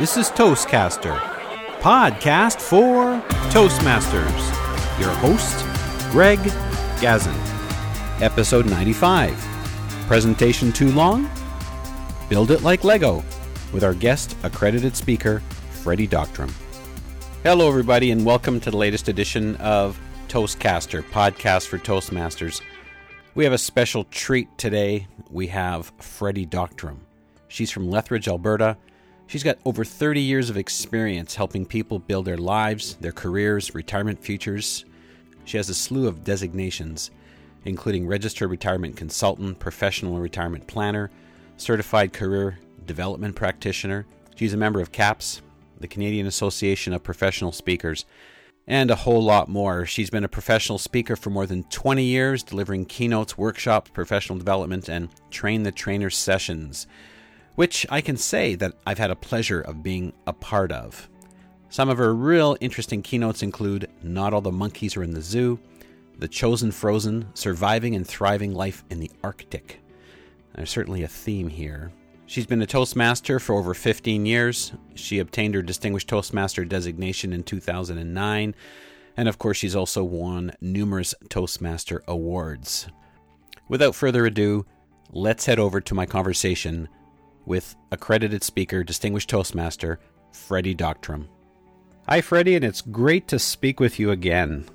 This is Toastcaster, podcast for Toastmasters. Your host, Greg Gazin. Episode 95. Presentation too long? Build it like Lego with our guest, accredited speaker, Freddi Dogterom. Hello, everybody, and welcome to the latest edition of Toastcaster, podcast for Toastmasters. We have a special treat today. We have Freddi Dogterom. She's from Lethbridge, Alberta. She's got over 30 years of experience helping people build their lives, their careers, retirement futures. She has a slew of designations, including registered retirement consultant, professional retirement planner, certified career development practitioner. She's a member of CAPS, the Canadian Association of Professional Speakers, and a whole lot more. She's been a professional speaker for more than 20 years, delivering keynotes, workshops, professional development, and train the trainer sessions, which I can say that I've had a pleasure of being a part of. Some of her real interesting keynotes include Not All the Monkeys Are in the Zoo, The Chosen Frozen, Surviving and Thriving Life in the Arctic. There's certainly a theme here. She's been a Toastmaster for over 15 years. She obtained her Distinguished Toastmaster designation in 2009. And of course, she's also won numerous Toastmaster awards. Without further ado, let's head over to my conversation with accredited speaker, Distinguished Toastmaster, Freddi Dogterom. Hi, Freddi, and it's great to speak with you again.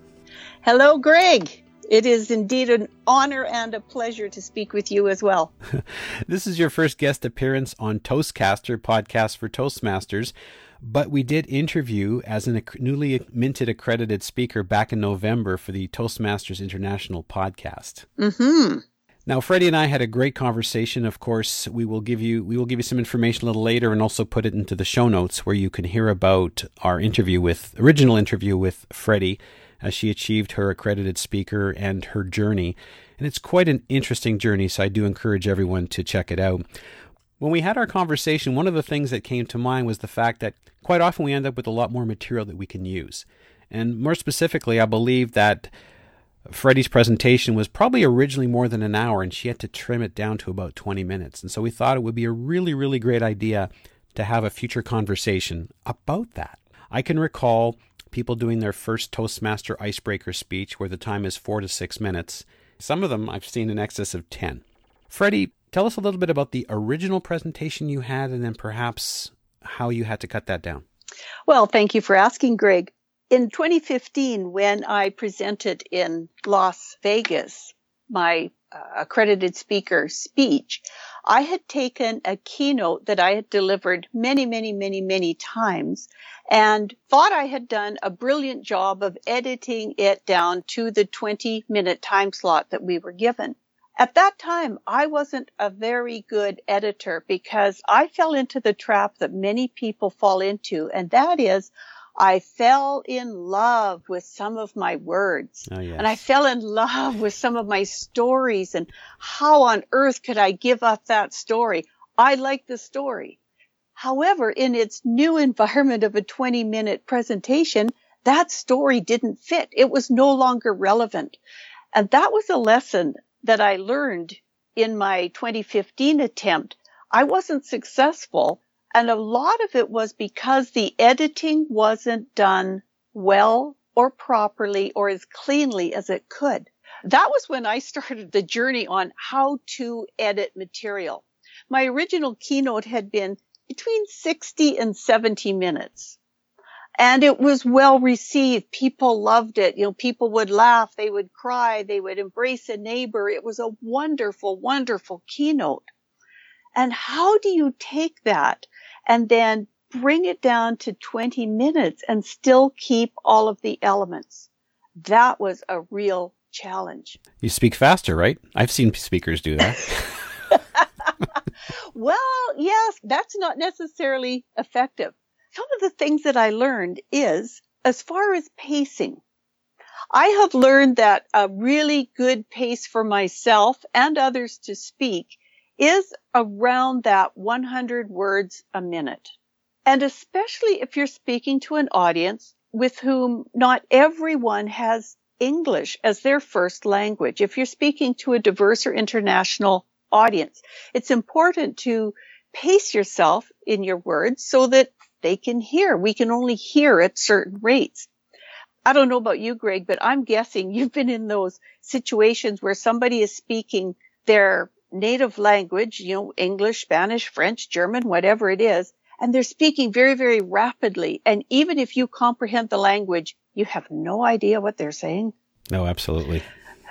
Hello, Greg. It is indeed an honor and a pleasure to speak with you as well. this is your first guest appearance on Toastcaster, podcast for Toastmasters. But we did interview as a newly minted accredited speaker back in November for the Toastmasters International podcast. Mm-hmm. Now, Freddi and I had a great conversation. Of course, we will give you we will give you some information a little later, and also put it into the show notes where you can hear about our interview with original interview with Freddi as she achieved her accredited speaker and her journey. And it's quite an interesting journey, so I do encourage everyone to check it out. When we had our conversation, one of the things that came to mind was the fact that quite often we end up with a lot more material that we can use. And more specifically, I believe that Freddi's presentation was probably originally more than an hour, and she had to trim it down to about 20 minutes. And so we thought it would be a really, really great idea to have a future conversation about that. I can recall people doing their first Toastmaster icebreaker speech where the time is four to six minutes. Some of them I've seen in excess of 10. Freddi, tell us a little bit about the original presentation you had and then perhaps how you had to cut that down. Well, thank you for asking, Greg. In 2015, when I presented in Las Vegas, my uh, accredited speaker speech, I had taken a keynote that I had delivered many, many, many, many times and thought I had done a brilliant job of editing it down to the 20 minute time slot that we were given. At that time, I wasn't a very good editor because I fell into the trap that many people fall into, and that is I fell in love with some of my words. Oh, yes. And I fell in love with some of my stories and how on earth could I give up that story? I like the story. However, in its new environment of a 20 minute presentation, that story didn't fit. It was no longer relevant. And that was a lesson that I learned in my 2015 attempt. I wasn't successful and a lot of it was because the editing wasn't done well or properly or as cleanly as it could. That was when I started the journey on how to edit material. My original keynote had been between 60 and 70 minutes. And it was well received. People loved it. You know, people would laugh. They would cry. They would embrace a neighbor. It was a wonderful, wonderful keynote. And how do you take that and then bring it down to 20 minutes and still keep all of the elements. That was a real challenge. You speak faster, right? I've seen speakers do that. well, yes, that's not necessarily effective. Some of the things that I learned is as far as pacing, I have learned that a really good pace for myself and others to speak is around that 100 words a minute. And especially if you're speaking to an audience with whom not everyone has English as their first language. If you're speaking to a diverse or international audience, it's important to pace yourself in your words so that they can hear. We can only hear at certain rates. I don't know about you, Greg, but I'm guessing you've been in those situations where somebody is speaking their native language, you know, English, Spanish, French, German, whatever it is, and they're speaking very, very rapidly. And even if you comprehend the language, you have no idea what they're saying. No, absolutely.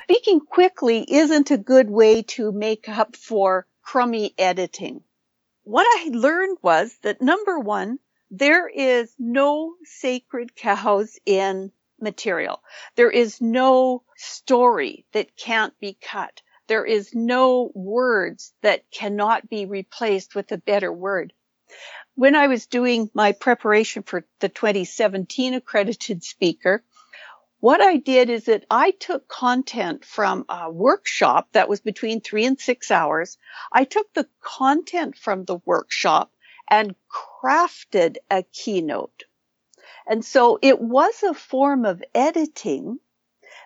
Speaking quickly isn't a good way to make up for crummy editing. What I learned was that number one, there is no sacred cows in material. There is no story that can't be cut. There is no words that cannot be replaced with a better word. When I was doing my preparation for the 2017 accredited speaker, what I did is that I took content from a workshop that was between three and six hours. I took the content from the workshop and crafted a keynote. And so it was a form of editing,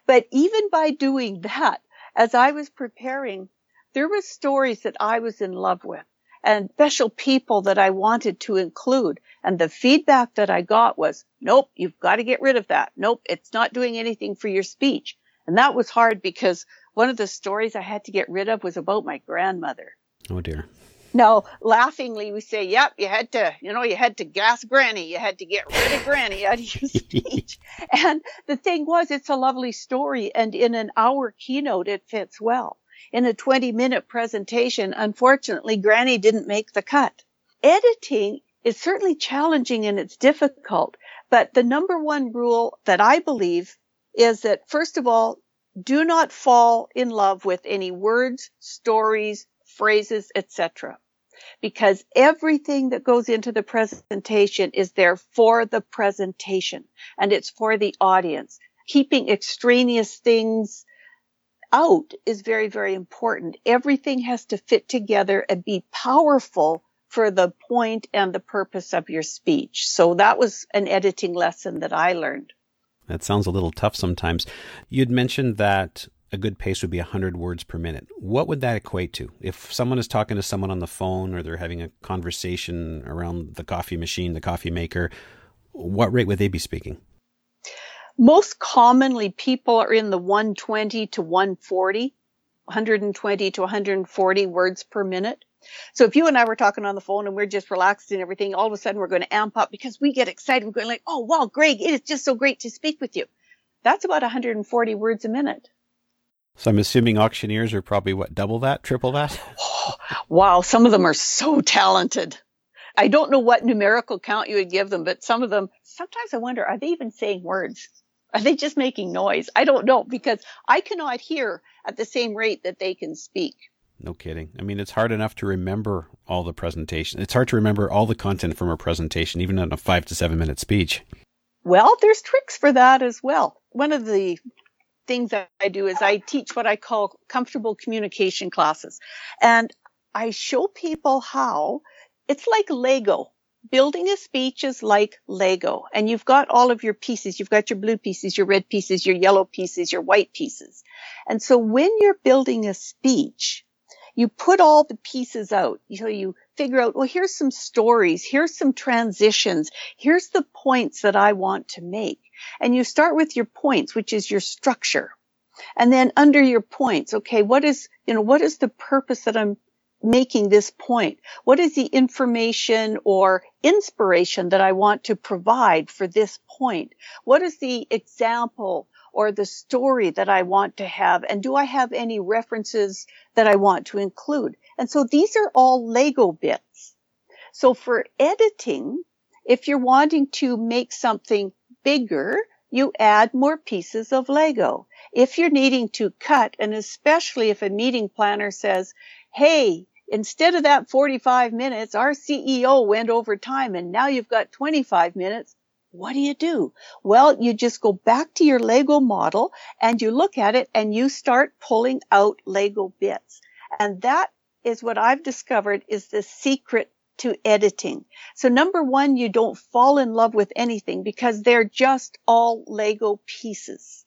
but even by doing that, as I was preparing, there were stories that I was in love with and special people that I wanted to include. And the feedback that I got was, nope, you've got to get rid of that. Nope, it's not doing anything for your speech. And that was hard because one of the stories I had to get rid of was about my grandmother. Oh dear. Now, laughingly, we say, yep, you had to, you know, you had to gas granny. You had to get rid of granny out of your speech. and the thing was, it's a lovely story. And in an hour keynote, it fits well in a 20 minute presentation, unfortunately, Granny didn't make the cut. Editing is certainly challenging and it's difficult, but the number one rule that I believe is that first of all, do not fall in love with any words, stories, phrases, etc. Because everything that goes into the presentation is there for the presentation and it's for the audience. Keeping extraneous things out is very, very important. Everything has to fit together and be powerful for the point and the purpose of your speech. So that was an editing lesson that I learned. That sounds a little tough sometimes. You'd mentioned that a good pace would be 100 words per minute. What would that equate to? If someone is talking to someone on the phone or they're having a conversation around the coffee machine, the coffee maker, what rate would they be speaking? most commonly people are in the 120 to 140, 120 to 140 words per minute. So if you and I were talking on the phone and we're just relaxed and everything, all of a sudden we're going to amp up because we get excited. We're going like, oh wow, Greg, it is just so great to speak with you. That's about 140 words a minute. So I'm assuming auctioneers are probably what, double that, triple that? wow, some of them are so talented. I don't know what numerical count you would give them, but some of them, sometimes I wonder, are they even saying words? Are they just making noise? I don't know because I cannot hear at the same rate that they can speak. No kidding. I mean, it's hard enough to remember all the presentation. It's hard to remember all the content from a presentation, even on a five to seven minute speech. Well, there's tricks for that as well. One of the things that I do is I teach what I call comfortable communication classes. And I show people how it's like Lego building a speech is like Lego and you've got all of your pieces. You've got your blue pieces, your red pieces, your yellow pieces, your white pieces. And so when you're building a speech, you put all the pieces out. You know, you figure out, well, here's some stories. Here's some transitions. Here's the points that I want to make. And you start with your points, which is your structure. And then under your points, okay, what is, you know, what is the purpose that I'm making this point? What is the information or inspiration that I want to provide for this point? What is the example or the story that I want to have? And do I have any references that I want to include? And so these are all Lego bits. So for editing, if you're wanting to make something bigger, you add more pieces of Lego. If you're needing to cut, and especially if a meeting planner says, hey, instead of that 45 minutes, our CEO went over time and now you've got 25 minutes. What do you do? Well, you just go back to your Lego model and you look at it and you start pulling out Lego bits. And that is what I've discovered is the secret to editing. So number one, you don't fall in love with anything because they're just all Lego pieces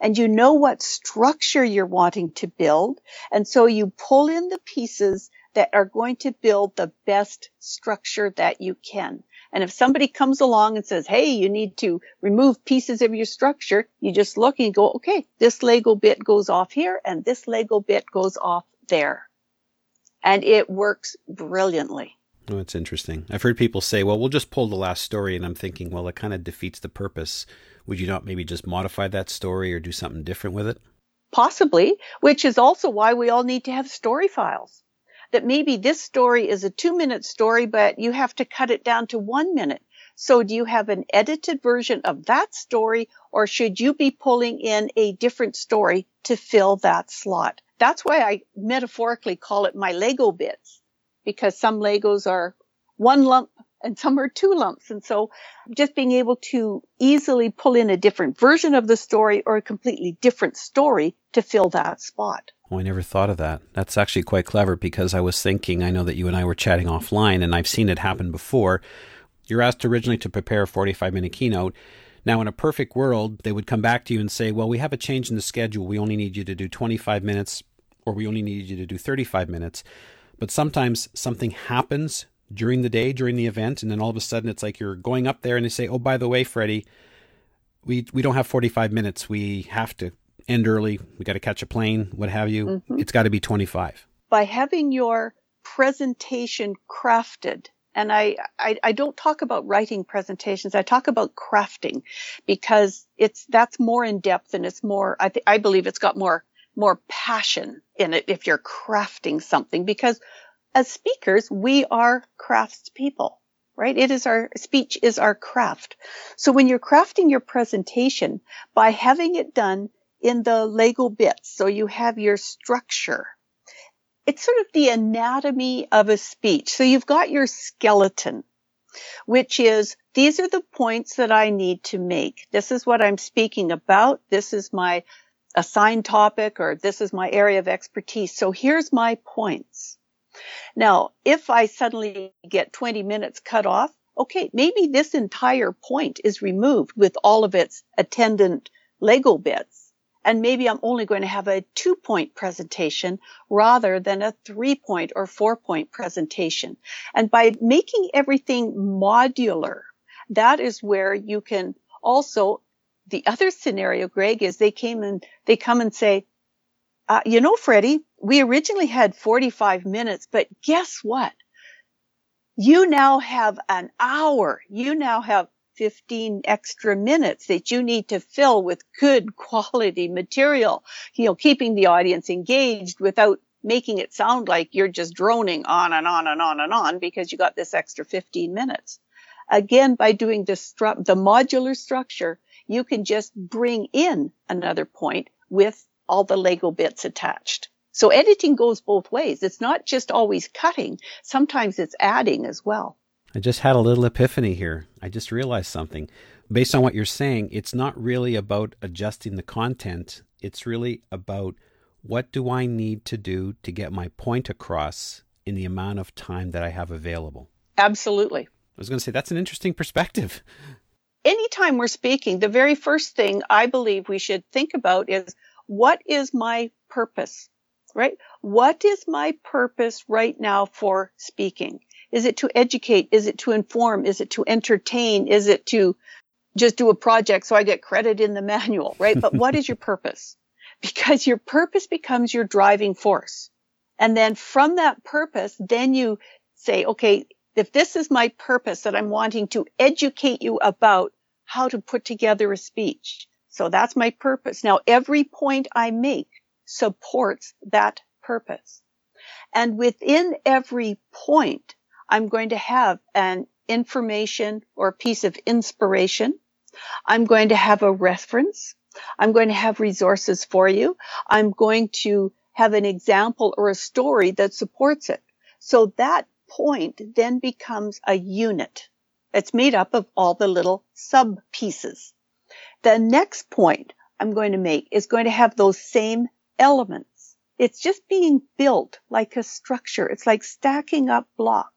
and you know what structure you're wanting to build. And so you pull in the pieces that are going to build the best structure that you can. And if somebody comes along and says, Hey, you need to remove pieces of your structure, you just look and go, okay, this Lego bit goes off here and this Lego bit goes off there. And it works brilliantly. Oh, it's interesting. I've heard people say, well, we'll just pull the last story. And I'm thinking, well, it kind of defeats the purpose. Would you not maybe just modify that story or do something different with it? Possibly, which is also why we all need to have story files that maybe this story is a two minute story, but you have to cut it down to one minute. So do you have an edited version of that story or should you be pulling in a different story to fill that slot? That's why I metaphorically call it my Lego bits because some Legos are one lump and some are two lumps. And so just being able to easily pull in a different version of the story or a completely different story to fill that spot. Oh, I never thought of that. That's actually quite clever because I was thinking, I know that you and I were chatting offline and I've seen it happen before. You're asked originally to prepare a 45 minute keynote. Now, in a perfect world, they would come back to you and say, Well, we have a change in the schedule. We only need you to do 25 minutes or we only need you to do 35 minutes. But sometimes something happens during the day, during the event, and then all of a sudden it's like you're going up there and they say, Oh, by the way, Freddi, we, we don't have 45 minutes. We have to end early, we got to catch a plane, what have you. Mm-hmm. It's got to be 25. By having your presentation crafted, and I, I, I, don't talk about writing presentations. I talk about crafting because it's, that's more in depth and it's more, I think, I believe it's got more, more passion in it if you're crafting something because as speakers, we are craftspeople, right? It is our speech is our craft. So when you're crafting your presentation by having it done in the Lego bits. So you have your structure. It's sort of the anatomy of a speech. So you've got your skeleton, which is these are the points that I need to make. This is what I'm speaking about. This is my assigned topic or this is my area of expertise. So here's my points. Now, if I suddenly get 20 minutes cut off, okay, maybe this entire point is removed with all of its attendant Lego bits and maybe I'm only going to have a two point presentation rather than a three point or four point presentation. And by making everything modular, that is where you can also, the other scenario, Greg, is they came and they come and say, uh, you know, Freddi, we originally had 45 minutes, but guess what? You now have an hour. You now have 15 extra minutes that you need to fill with good quality material, you know, keeping the audience engaged without making it sound like you're just droning on and on and on and on because you got this extra 15 minutes. Again, by doing the stru- the modular structure, you can just bring in another point with all the Lego bits attached. So editing goes both ways. It's not just always cutting. Sometimes it's adding as well. I just had a little epiphany here. I just realized something. Based on what you're saying, it's not really about adjusting the content. It's really about what do I need to do to get my point across in the amount of time that I have available. Absolutely. I was going to say that's an interesting perspective. Anytime we're speaking, the very first thing I believe we should think about is what is my purpose, right? What is my purpose right now for speaking? Is it to educate? Is it to inform? Is it to entertain? Is it to just do a project so I get credit in the manual, right? But what is your purpose? Because your purpose becomes your driving force. And then from that purpose, then you say, okay, if this is my purpose that I'm wanting to educate you about how to put together a speech. So that's my purpose. Now every point I make supports that purpose. And within every point, I'm going to have an information or a piece of inspiration. I'm going to have a reference. I'm going to have resources for you. I'm going to have an example or a story that supports it. So that point then becomes a unit. It's made up of all the little sub pieces. The next point I'm going to make is going to have those same elements. It's just being built like a structure. It's like stacking up blocks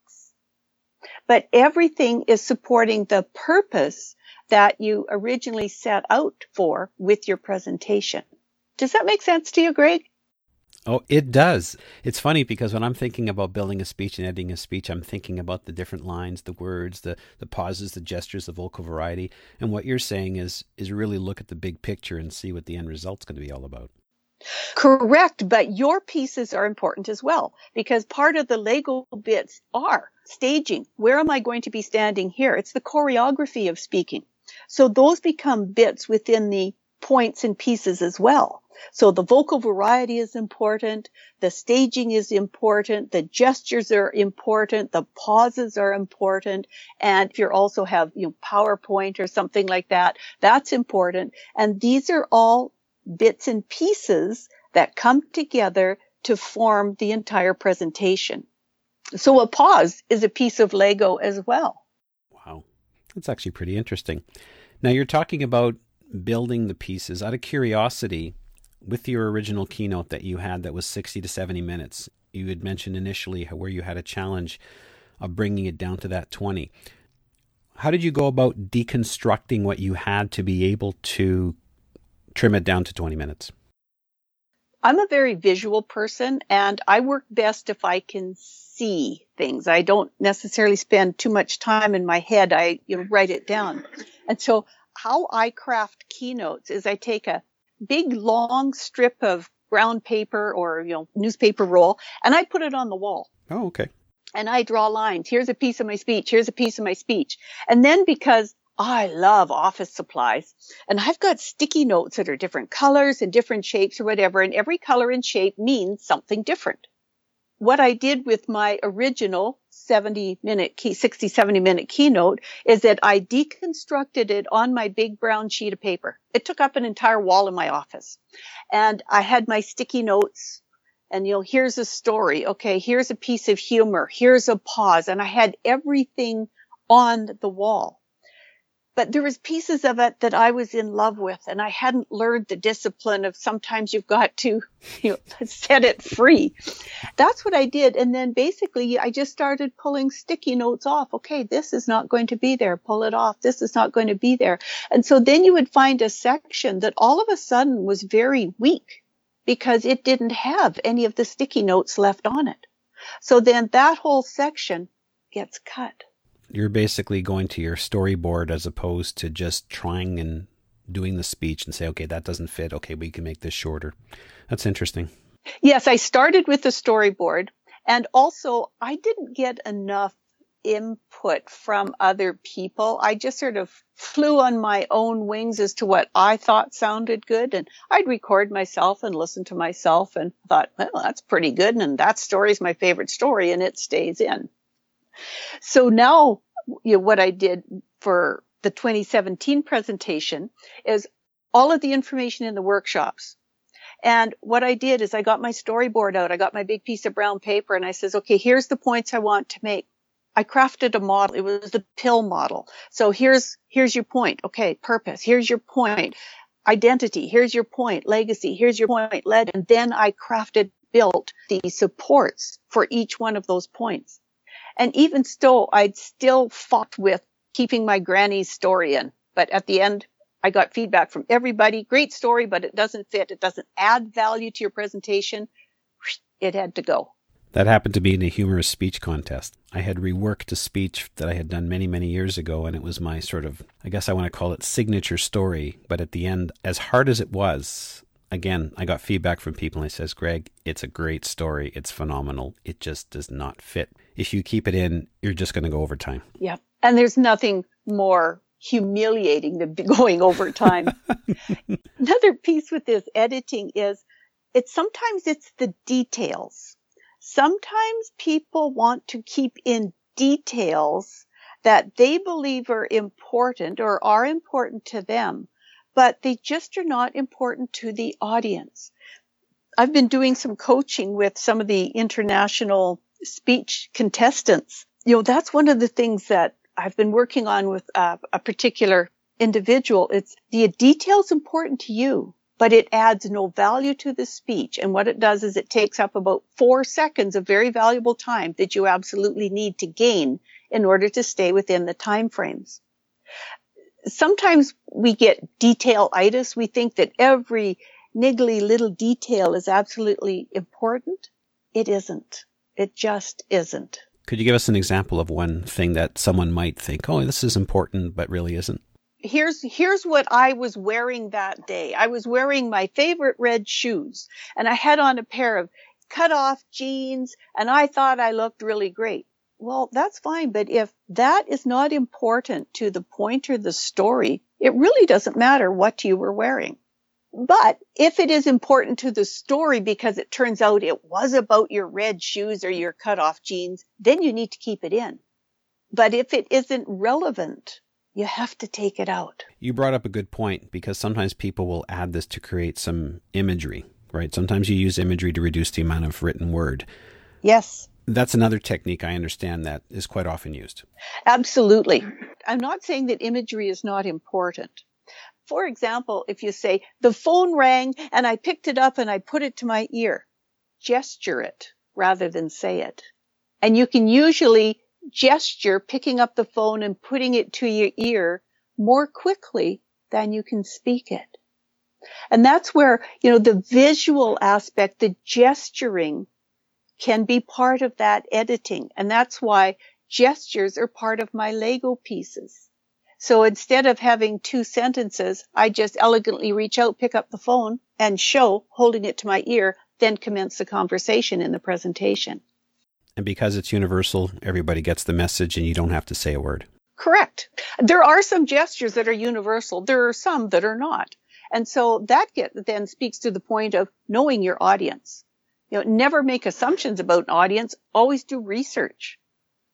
but everything is supporting the purpose that you originally set out for with your presentation. Does that make sense to you, Greg? Oh, it does. It's funny because when I'm thinking about building a speech and editing a speech, I'm thinking about the different lines, the words, the the pauses, the gestures, the vocal variety. And what you're saying is is really look at the big picture and see what the end result's going to be all about. Correct, but your pieces are important as well because part of the Lego bits are staging. Where am I going to be standing here? It's the choreography of speaking. So those become bits within the points and pieces as well. So the vocal variety is important. The staging is important. The gestures are important. The pauses are important. And if you also have, you know, PowerPoint or something like that, that's important. And these are all bits and pieces that come together to form the entire presentation. So a pause is a piece of Lego as well. Wow. That's actually pretty interesting. Now you're talking about building the pieces out of curiosity with your original keynote that you had that was 60 to 70 minutes. You had mentioned initially where you had a challenge of bringing it down to that 20. How did you go about deconstructing what you had to be able to trim it down to 20 minutes? I'm a very visual person and I work best if I can see things. I don't necessarily spend too much time in my head. I you know, write it down. And so how I craft keynotes is I take a big long strip of brown paper or, you know, newspaper roll and I put it on the wall. Oh, okay. And I draw lines. Here's a piece of my speech. Here's a piece of my speech. And then because I love office supplies and I've got sticky notes that are different colors and different shapes or whatever. And every color and shape means something different. What I did with my original 70 minute key, 60, 70 minute keynote is that I deconstructed it on my big brown sheet of paper. It took up an entire wall in my office and I had my sticky notes and you know, here's a story. Okay. Here's a piece of humor. Here's a pause. And I had everything on the wall but there was pieces of it that I was in love with and I hadn't learned the discipline of sometimes you've got to, you know, set it free. That's what I did. And then basically I just started pulling sticky notes off. Okay. This is not going to be there. Pull it off. This is not going to be there. And so then you would find a section that all of a sudden was very weak because it didn't have any of the sticky notes left on it. So then that whole section gets cut you're basically going to your storyboard as opposed to just trying and doing the speech and say, okay, that doesn't fit. Okay, we can make this shorter. That's interesting. Yes, I started with the storyboard. And also, I didn't get enough input from other people. I just sort of flew on my own wings as to what I thought sounded good. And I'd record myself and listen to myself and thought, well, that's pretty good. And that story's my favorite story and it stays in. So now, you know, what I did for the 2017 presentation is all of the information in the workshops. And what I did is I got my storyboard out. I got my big piece of brown paper and I says, okay, here's the points I want to make. I crafted a model. It was the pill model. So here's, here's your point. Okay. Purpose. Here's your point. Identity. Here's your point. Legacy. Here's your point. Led. And then I crafted, built the supports for each one of those points. And even still, I'd still fought with keeping my granny's story in. But at the end, I got feedback from everybody. Great story, but it doesn't fit. It doesn't add value to your presentation. It had to go. That happened to be in a humorous speech contest. I had reworked a speech that I had done many, many years ago, and it was my sort of, I guess I want to call it signature story. But at the end, as hard as it was, again, I got feedback from people and it says, Greg, it's a great story. It's phenomenal. It just does not fit. If you keep it in, you're just going to go over time. Yeah. And there's nothing more humiliating than going over time. Another piece with this editing is it's sometimes it's the details. Sometimes people want to keep in details that they believe are important or are important to them but they just are not important to the audience. I've been doing some coaching with some of the international speech contestants. You know, that's one of the things that I've been working on with uh, a particular individual. It's the detail's important to you, but it adds no value to the speech. And what it does is it takes up about four seconds of very valuable time that you absolutely need to gain in order to stay within the time frames sometimes we get detailitis. We think that every niggly little detail is absolutely important. It isn't. It just isn't. Could you give us an example of one thing that someone might think, oh, this is important, but really isn't? Here's here's what I was wearing that day. I was wearing my favorite red shoes, and I had on a pair of cut off jeans, and I thought I looked really great. Well, that's fine, but if that is not important to the point or the story, it really doesn't matter what you were wearing. But if it is important to the story because it turns out it was about your red shoes or your cutoff jeans, then you need to keep it in. But if it isn't relevant, you have to take it out. You brought up a good point because sometimes people will add this to create some imagery, right? Sometimes you use imagery to reduce the amount of written word. Yes. That's another technique I understand that is quite often used. Absolutely. I'm not saying that imagery is not important. For example, if you say, the phone rang and I picked it up and I put it to my ear, gesture it rather than say it. And you can usually gesture picking up the phone and putting it to your ear more quickly than you can speak it. And that's where, you know, the visual aspect, the gesturing can be part of that editing. And that's why gestures are part of my Lego pieces. So instead of having two sentences, I just elegantly reach out, pick up the phone and show holding it to my ear, then commence the conversation in the presentation. And because it's universal, everybody gets the message and you don't have to say a word. Correct. There are some gestures that are universal. There are some that are not. And so that get, then speaks to the point of knowing your audience. You know, never make assumptions about an audience. Always do research.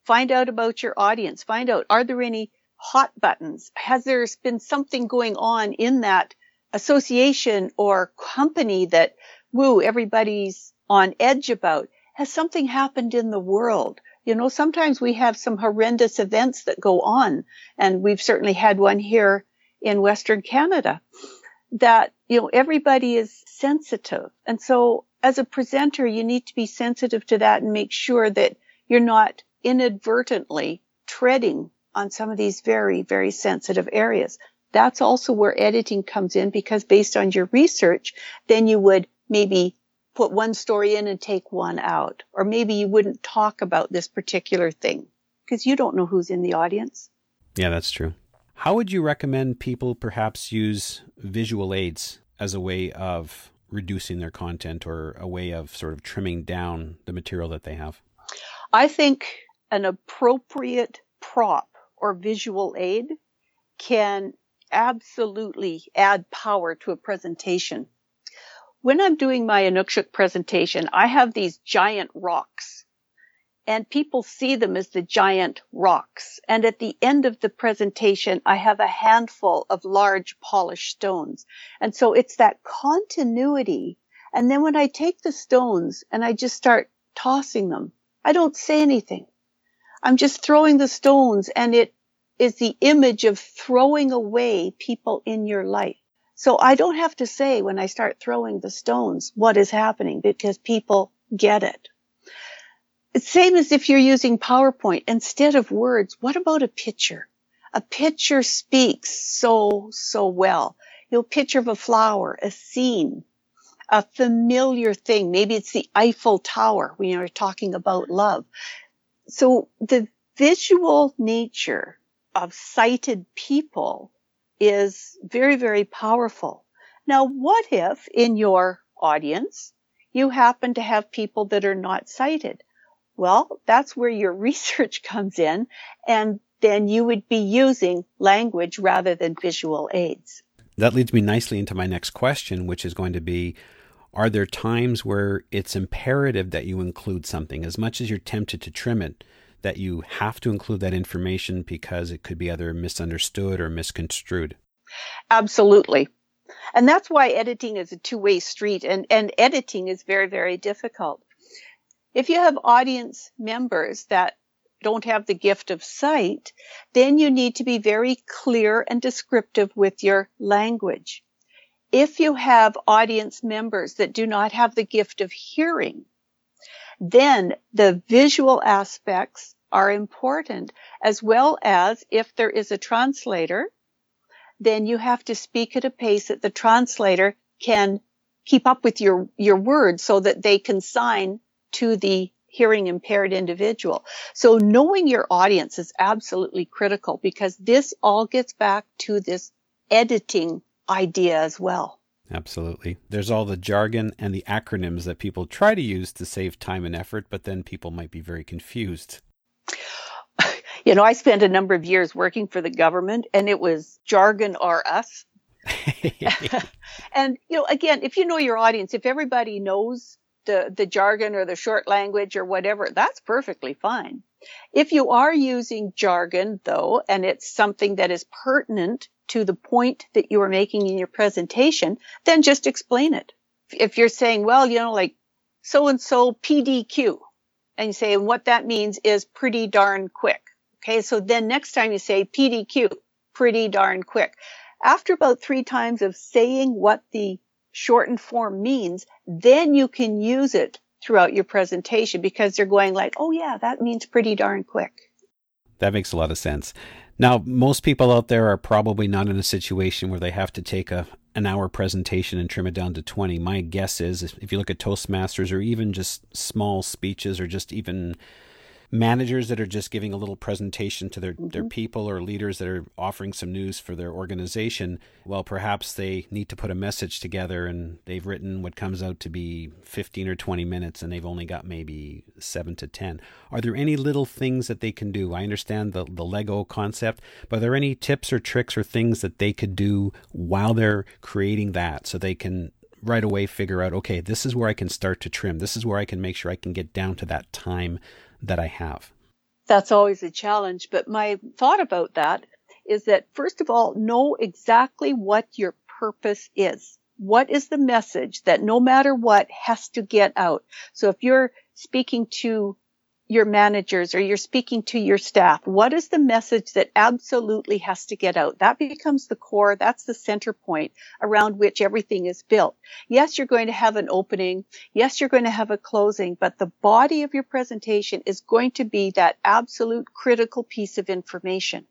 Find out about your audience. Find out, are there any hot buttons? Has there been something going on in that association or company that, woo, everybody's on edge about? Has something happened in the world? You know, sometimes we have some horrendous events that go on, and we've certainly had one here in Western Canada that, you know, everybody is sensitive. And so as a presenter, you need to be sensitive to that and make sure that you're not inadvertently treading on some of these very, very sensitive areas. That's also where editing comes in because based on your research, then you would maybe put one story in and take one out. Or maybe you wouldn't talk about this particular thing because you don't know who's in the audience. Yeah, that's true. How would you recommend people perhaps use visual aids as a way of reducing their content or a way of sort of trimming down the material that they have? I think an appropriate prop or visual aid can absolutely add power to a presentation. When I'm doing my Inukshuk presentation, I have these giant rocks and people see them as the giant rocks. And at the end of the presentation, I have a handful of large polished stones. And so it's that continuity. And then when I take the stones and I just start tossing them, I don't say anything. I'm just throwing the stones and it is the image of throwing away people in your life. So I don't have to say when I start throwing the stones what is happening because people get it. It's same as if you're using PowerPoint instead of words. What about a picture? A picture speaks so, so well. You know, picture of a flower, a scene, a familiar thing. Maybe it's the Eiffel Tower when you're talking about love. So the visual nature of sighted people is very, very powerful. Now, what if in your audience you happen to have people that are not sighted? Well, that's where your research comes in and then you would be using language rather than visual aids. That leads me nicely into my next question, which is going to be Are there times where it's imperative that you include something as much as you're tempted to trim it? that you have to include that information because it could be either misunderstood or misconstrued. Absolutely. And that's why editing is a two-way street and, and editing is very, very difficult. If you have audience members that don't have the gift of sight, then you need to be very clear and descriptive with your language. If you have audience members that do not have the gift of hearing, then the visual aspects are important as well as if there is a translator, then you have to speak at a pace that the translator can keep up with your, your words so that they consign to the hearing impaired individual. So knowing your audience is absolutely critical because this all gets back to this editing idea as well. Absolutely. There's all the jargon and the acronyms that people try to use to save time and effort, but then people might be very confused. You know, I spent a number of years working for the government and it was jargon or us. and, you know, again, if you know your audience, if everybody knows the, the jargon or the short language or whatever, that's perfectly fine. If you are using jargon though, and it's something that is pertinent to the point that you are making in your presentation, then just explain it. If you're saying, well, you know, like so and so PDQ, and you say, and what that means is pretty darn quick. Okay. So then next time you say PDQ, pretty darn quick. After about three times of saying what the shortened form means, then you can use it throughout your presentation because they're going like, oh yeah, that means pretty darn quick. That makes a lot of sense. Now, most people out there are probably not in a situation where they have to take a an hour presentation and trim it down to 20. My guess is if you look at Toastmasters or even just small speeches or just even managers that are just giving a little presentation to their, mm-hmm. their people or leaders that are offering some news for their organization, well, perhaps they need to put a message together and they've written what comes out to be 15 or 20 minutes and they've only got maybe 7 to 10. Are there any little things that they can do? I understand the, the Lego concept, but are there any tips or tricks or things that they could do while they're creating that so they can right away figure out okay this is where i can start to trim this is where i can make sure i can get down to that time that I have? That's always a challenge. But my thought about that is that first of all, know exactly what your purpose is. What is the message that no matter what has to get out? So if you're speaking to your managers or you're speaking to your staff, what is the message that absolutely has to get out? That becomes the core. That's the center point around which everything is built. Yes, you're going to have an opening. Yes, you're going to have a closing, but the body of your presentation is going to be that absolute critical piece of information.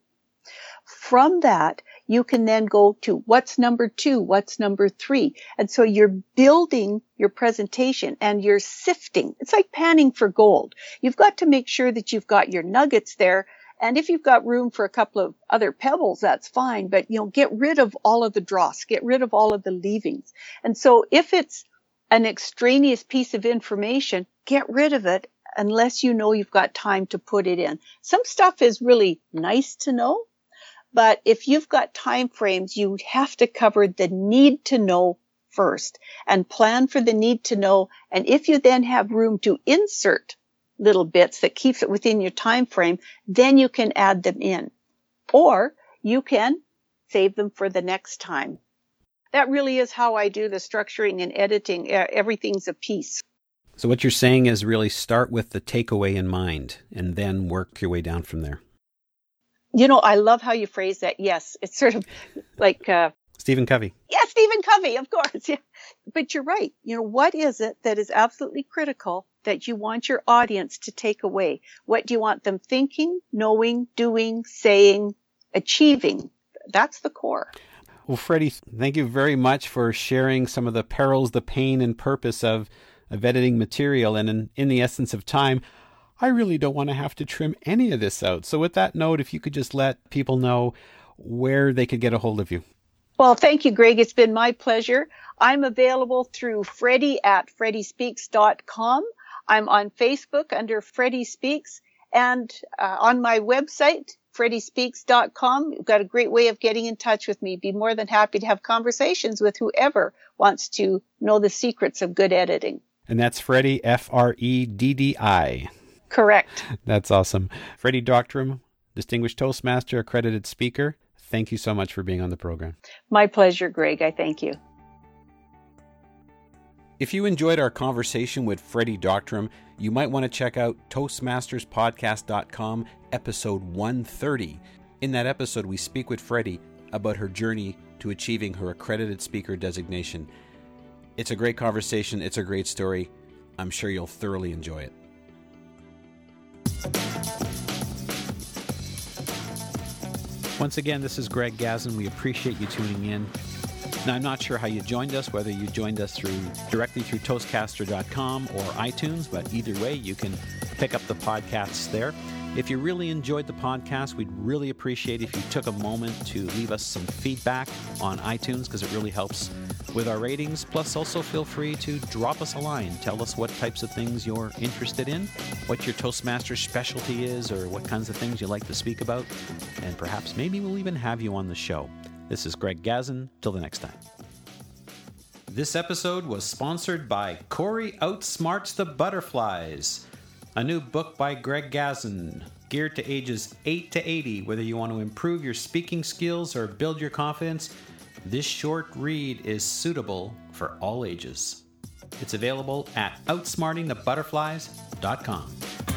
From that, you can then go to what's number two, what's number three. And so you're building your presentation and you're sifting. It's like panning for gold. You've got to make sure that you've got your nuggets there. And if you've got room for a couple of other pebbles, that's fine. But, you know, get rid of all of the dross, get rid of all of the leavings. And so if it's an extraneous piece of information, get rid of it unless you know you've got time to put it in. Some stuff is really nice to know, but if you've got time frames, you have to cover the need to know first and plan for the need to know. And if you then have room to insert little bits that keeps it within your time frame, then you can add them in. Or you can save them for the next time. That really is how I do the structuring and editing. Everything's a piece. So what you're saying is really start with the takeaway in mind and then work your way down from there. You know, I love how you phrase that. Yes, it's sort of like uh, Stephen Covey. Yeah, Stephen Covey, of course. Yeah. But you're right. You know, what is it that is absolutely critical that you want your audience to take away? What do you want them thinking, knowing, doing, saying, achieving? That's the core. Well, Freddi, thank you very much for sharing some of the perils, the pain, and purpose of, of editing material. And in, in the essence of time, I really don't want to have to trim any of this out. So, with that note, if you could just let people know where they could get a hold of you. Well, thank you, Greg. It's been my pleasure. I'm available through Freddi at FreddiSpeaks.com. I'm on Facebook under Freddi Speaks and uh, on my website, FreddiSpeaks.com. You've got a great way of getting in touch with me. Be more than happy to have conversations with whoever wants to know the secrets of good editing. And that's Freddi, F R E D D I. Correct. That's awesome. Freddi Dogterom, Distinguished Toastmaster, accredited speaker. Thank you so much for being on the program. My pleasure, Greg. I thank you. If you enjoyed our conversation with Freddi Dogterom, you might want to check out ToastmastersPodcast.com, episode 130. In that episode, we speak with Freddi about her journey to achieving her accredited speaker designation. It's a great conversation, it's a great story. I'm sure you'll thoroughly enjoy it. Once again, this is Greg Gazin. We appreciate you tuning in. Now, I'm not sure how you joined us, whether you joined us through directly through Toastcaster.com or iTunes, but either way, you can pick up the podcasts there. If you really enjoyed the podcast, we'd really appreciate if you took a moment to leave us some feedback on iTunes because it really helps with our ratings. Plus, also feel free to drop us a line. Tell us what types of things you're interested in, what your Toastmaster specialty is, or what kinds of things you like to speak about. And perhaps maybe we'll even have you on the show. This is Greg Gazin. Till the next time. This episode was sponsored by Corey Outsmarts the Butterflies a new book by Greg Gazin, geared to ages 8 to 80. Whether you want to improve your speaking skills or build your confidence, this short read is suitable for all ages. It's available at outsmartingthebutterflies.com.